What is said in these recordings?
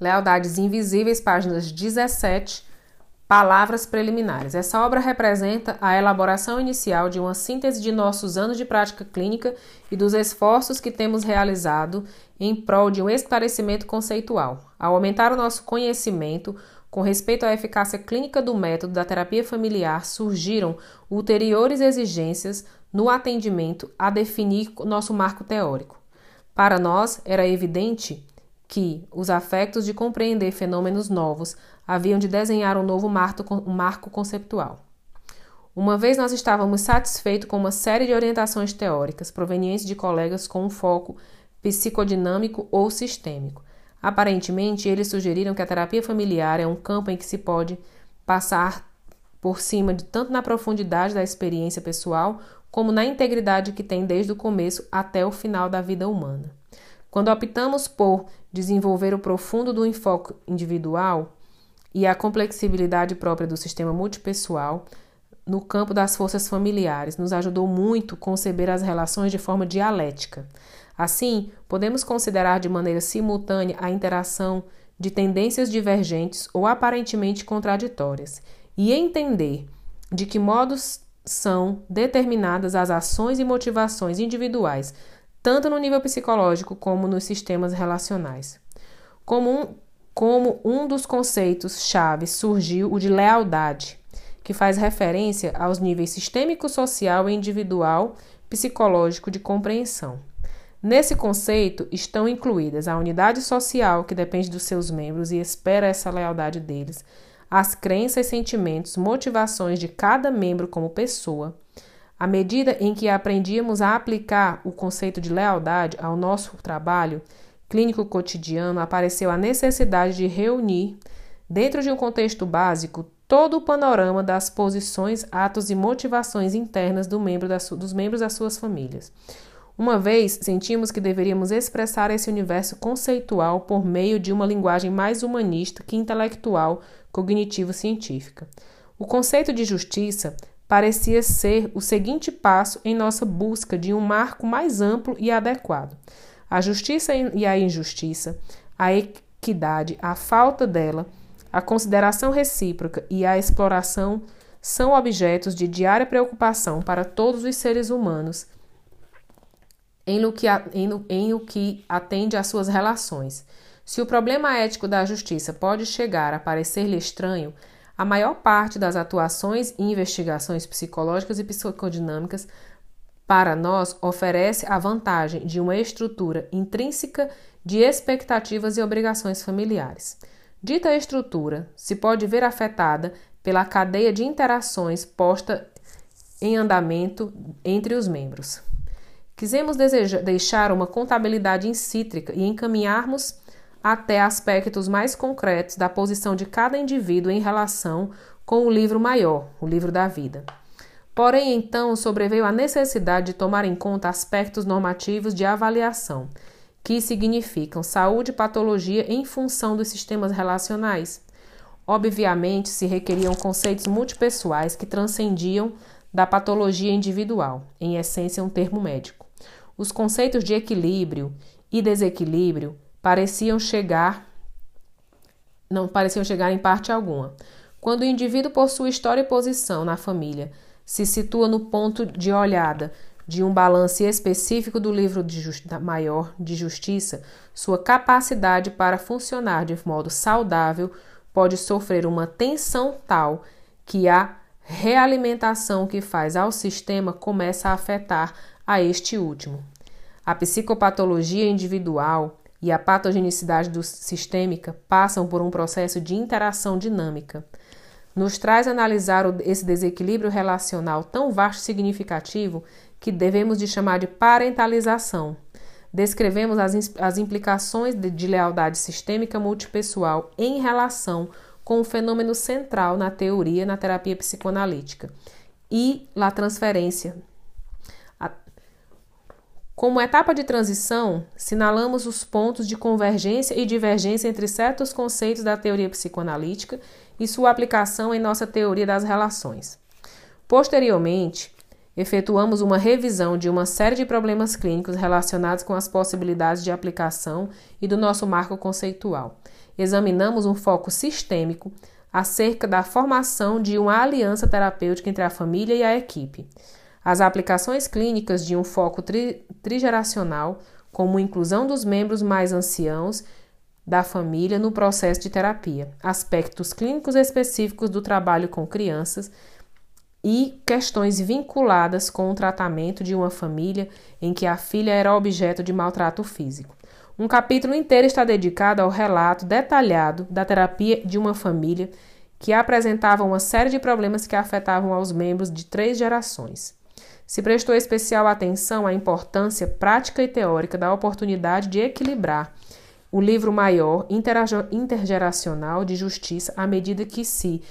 Lealdades Invisíveis, páginas 17, Palavras Preliminares. Essa obra representa a elaboração inicial de uma síntese de nossos anos de prática clínica e dos esforços que temos realizado em prol de um esclarecimento conceitual. Ao aumentar o nosso conhecimento com respeito à eficácia clínica do método da terapia familiar, surgiram ulteriores exigências no atendimento a definir nosso marco teórico. Para nós, era evidente que os afectos de compreender fenômenos novos haviam de desenhar um novo marco conceptual. Uma vez nós estávamos satisfeitos com uma série de orientações teóricas provenientes de colegas com um foco psicodinâmico ou sistêmico. Aparentemente, eles sugeriram que a terapia familiar é um campo em que se pode passar por cima de tanto na profundidade da experiência pessoal como na integridade que tem desde o começo até o final da vida humana. Quando optamos por desenvolver o profundo do enfoque individual e a complexibilidade própria do sistema multipessoal no campo das forças familiares, nos ajudou muito conceber as relações de forma dialética. Assim, podemos considerar de maneira simultânea a interação de tendências divergentes ou aparentemente contraditórias e entender de que modos são determinadas as ações e motivações individuais tanto no nível psicológico como nos sistemas relacionais. Como um, como um dos conceitos chave surgiu o de lealdade, que faz referência aos níveis sistêmico, social e individual psicológico de compreensão. Nesse conceito estão incluídas a unidade social, que depende dos seus membros e espera essa lealdade deles, as crenças, sentimentos, motivações de cada membro como pessoa, à medida em que aprendíamos a aplicar o conceito de lealdade ao nosso trabalho clínico cotidiano, apareceu a necessidade de reunir, dentro de um contexto básico, todo o panorama das posições, atos e motivações internas do membro dos membros das suas famílias. Uma vez sentimos que deveríamos expressar esse universo conceitual por meio de uma linguagem mais humanista que intelectual, cognitivo-científica. O conceito de justiça parecia ser o seguinte passo em nossa busca de um marco mais amplo e adequado. A justiça e a injustiça, a equidade, a falta dela, a consideração recíproca e a exploração são objetos de diária preocupação para todos os seres humanos em o que, em, em o que atende às suas relações. Se o problema ético da justiça pode chegar a parecer-lhe estranho, a maior parte das atuações e investigações psicológicas e psicodinâmicas para nós oferece a vantagem de uma estrutura intrínseca de expectativas e obrigações familiares. Dita estrutura se pode ver afetada pela cadeia de interações posta em andamento entre os membros. Quisemos deixar uma contabilidade incítrica e encaminharmos até aspectos mais concretos da posição de cada indivíduo em relação com o livro maior, o livro da vida. Porém, então, sobreveio a necessidade de tomar em conta aspectos normativos de avaliação, que significam saúde e patologia em função dos sistemas relacionais. Obviamente, se requeriam conceitos multipessoais que transcendiam da patologia individual, em essência, um termo médico. Os conceitos de equilíbrio e desequilíbrio pareciam chegar não pareciam chegar em parte alguma. Quando o indivíduo por sua história e posição na família se situa no ponto de olhada de um balance específico do livro de maior de justiça, sua capacidade para funcionar de modo saudável pode sofrer uma tensão tal que a realimentação que faz ao sistema começa a afetar a este último. A psicopatologia individual e a patogenicidade do sistêmica passam por um processo de interação dinâmica. Nos traz analisar esse desequilíbrio relacional tão vasto e significativo que devemos de chamar de parentalização. Descrevemos as, as implicações de, de lealdade sistêmica multipessoal em relação com o fenômeno central na teoria na terapia psicoanalítica e a transferência como etapa de transição, sinalamos os pontos de convergência e divergência entre certos conceitos da teoria psicoanalítica e sua aplicação em nossa teoria das relações. Posteriormente, efetuamos uma revisão de uma série de problemas clínicos relacionados com as possibilidades de aplicação e do nosso marco conceitual. examinamos um foco sistêmico acerca da formação de uma aliança terapêutica entre a família e a equipe. As aplicações clínicas de um foco tri trigeracional, como inclusão dos membros mais anciãos da família no processo de terapia, aspectos clínicos específicos do trabalho com crianças e questões vinculadas com o tratamento de uma família em que a filha era objeto de maltrato físico. Um capítulo inteiro está dedicado ao relato detalhado da terapia de uma família que apresentava uma série de problemas que afetavam aos membros de três gerações. Se prestou especial atenção à importância prática e teórica da oportunidade de equilibrar o livro maior intergeracional de justiça à medida que se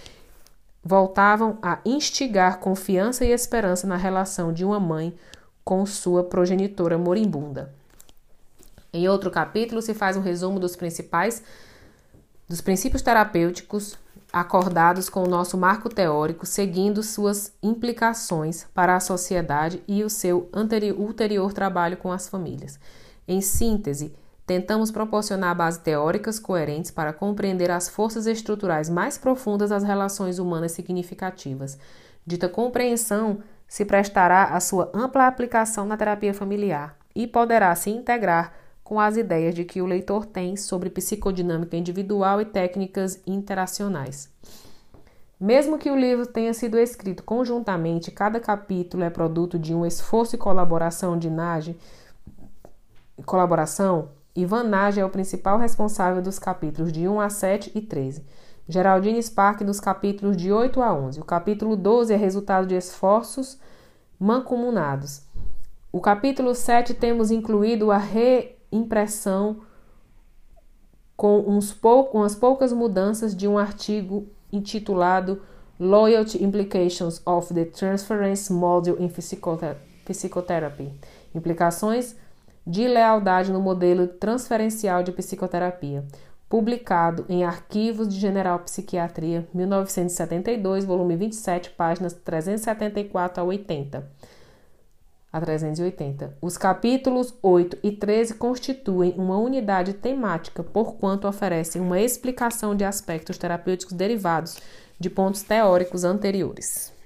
voltavam a instigar confiança e esperança na relação de uma mãe com sua progenitora moribunda. Em outro capítulo se faz um resumo dos principais dos princípios terapêuticos acordados com o nosso marco teórico, seguindo suas implicações para a sociedade e o seu anterior, ulterior trabalho com as famílias. Em síntese, tentamos proporcionar bases teóricas coerentes para compreender as forças estruturais mais profundas das relações humanas significativas. Dita compreensão se prestará à sua ampla aplicação na terapia familiar e poderá se integrar com as ideias de que o leitor tem sobre psicodinâmica individual e técnicas interacionais. Mesmo que o livro tenha sido escrito conjuntamente, cada capítulo é produto de um esforço e colaboração de Nage, colaboração, Ivan Nage é o principal responsável dos capítulos de 1 a 7 e 13. Geraldine Spark dos capítulos de 8 a 11. O capítulo 12 é resultado de esforços mancomunados. O capítulo 7 temos incluído a re impressão com uns pou, umas poucas mudanças de um artigo intitulado Loyalty Implications of the Transference Model in Psychotherapy Implicações de lealdade no modelo transferencial de psicoterapia, publicado em Arquivos de General Psiquiatria, 1972, volume 27, páginas 374 a 80 a 380. Os capítulos 8 e 13 constituem uma unidade temática, porquanto oferecem uma explicação de aspectos terapêuticos derivados de pontos teóricos anteriores.